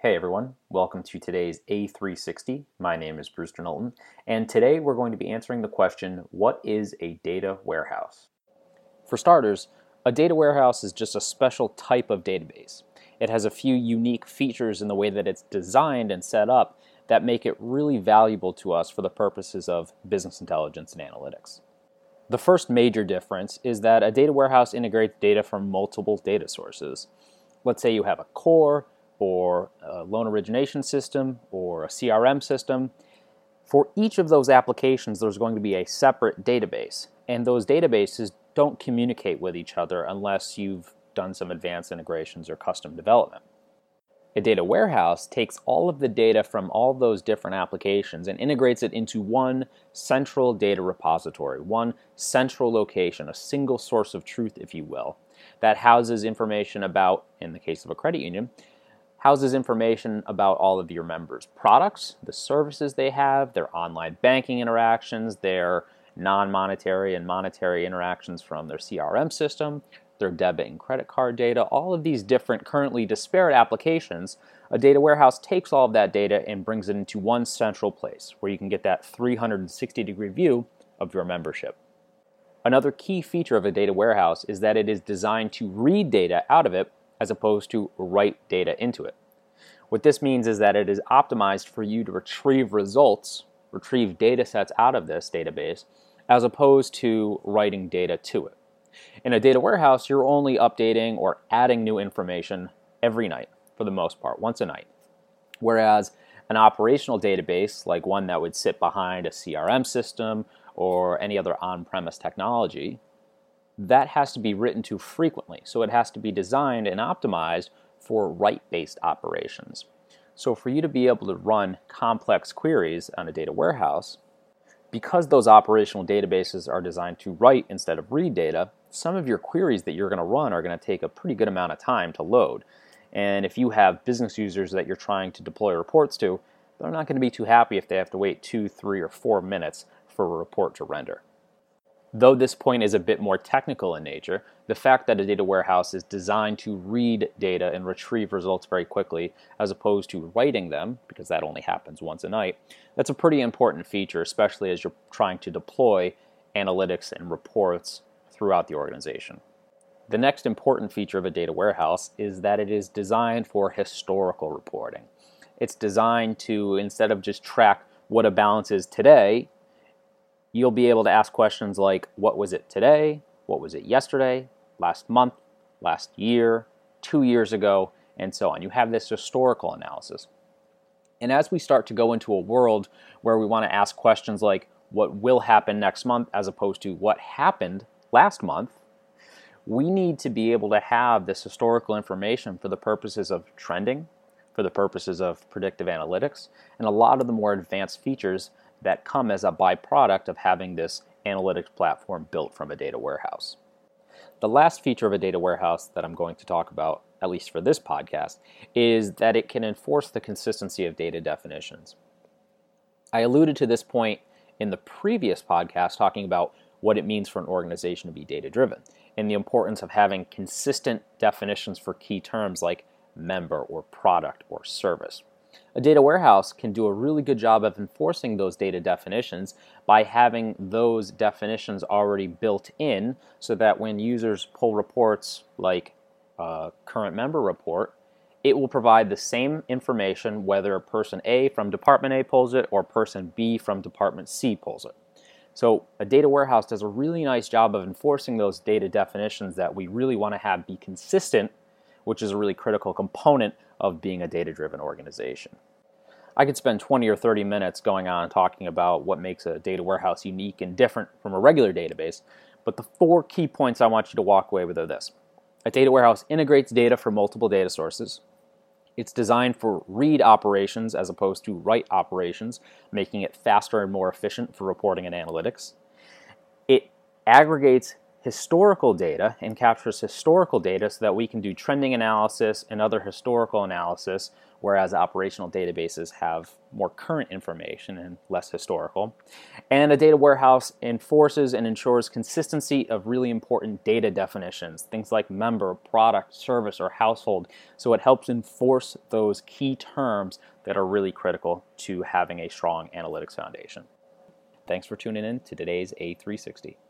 Hey everyone, welcome to today's A360. My name is Brewster Knowlton, and today we're going to be answering the question What is a data warehouse? For starters, a data warehouse is just a special type of database. It has a few unique features in the way that it's designed and set up that make it really valuable to us for the purposes of business intelligence and analytics. The first major difference is that a data warehouse integrates data from multiple data sources. Let's say you have a core, or a loan origination system, or a CRM system. For each of those applications, there's going to be a separate database, and those databases don't communicate with each other unless you've done some advanced integrations or custom development. A data warehouse takes all of the data from all those different applications and integrates it into one central data repository, one central location, a single source of truth, if you will, that houses information about, in the case of a credit union, houses information about all of your members' products, the services they have, their online banking interactions, their non monetary and monetary interactions from their CRM system, their debit and credit card data, all of these different currently disparate applications, a data warehouse takes all of that data and brings it into one central place where you can get that 360 degree view of your membership. Another key feature of a data warehouse is that it is designed to read data out of it as opposed to write data into it. What this means is that it is optimized for you to retrieve results, retrieve data sets out of this database, as opposed to writing data to it. In a data warehouse, you're only updating or adding new information every night, for the most part, once a night. Whereas an operational database, like one that would sit behind a CRM system or any other on premise technology, that has to be written to frequently. So it has to be designed and optimized for write based operations. So for you to be able to run complex queries on a data warehouse, because those operational databases are designed to write instead of read data, some of your queries that you're going to run are going to take a pretty good amount of time to load. And if you have business users that you're trying to deploy reports to, they're not going to be too happy if they have to wait two, three, or four minutes for a report to render. Though this point is a bit more technical in nature, the fact that a data warehouse is designed to read data and retrieve results very quickly as opposed to writing them, because that only happens once a night, that's a pretty important feature, especially as you're trying to deploy analytics and reports throughout the organization. The next important feature of a data warehouse is that it is designed for historical reporting. It's designed to, instead of just track what a balance is today, you'll be able to ask questions like what was it today? What was it yesterday? Last month? Last year? Two years ago? And so on. You have this historical analysis. And as we start to go into a world where we want to ask questions like what will happen next month as opposed to what happened last month, we need to be able to have this historical information for the purposes of trending, for the purposes of predictive analytics, and a lot of the more advanced features that come as a byproduct of having this analytics platform built from a data warehouse. The last feature of a data warehouse that I'm going to talk about, at least for this podcast, is that it can enforce the consistency of data definitions. I alluded to this point in the previous podcast talking about what it means for an organization to be data driven and the importance of having consistent definitions for key terms like member or product or service. A data warehouse can do a really good job of enforcing those data definitions by having those definitions already built in so that when users pull reports like a current member report, it will provide the same information whether person A from department A pulls it or person B from department C pulls it. So a data warehouse does a really nice job of enforcing those data definitions that we really want to have be consistent, which is a really critical component of being a data driven organization. I could spend 20 or 30 minutes going on talking about what makes a data warehouse unique and different from a regular database, but the four key points I want you to walk away with are this. A data warehouse integrates data from multiple data sources. It's designed for read operations as opposed to write operations, making it faster and more efficient for reporting and analytics. It aggregates historical data and captures historical data so that we can do trending analysis and other historical analysis, whereas operational databases have more current information and less historical. And a data warehouse enforces and ensures consistency of really important data definitions, things like member, product, service, or household. So it helps enforce those key terms that are really critical to having a strong analytics foundation. Thanks for tuning in to today's A360.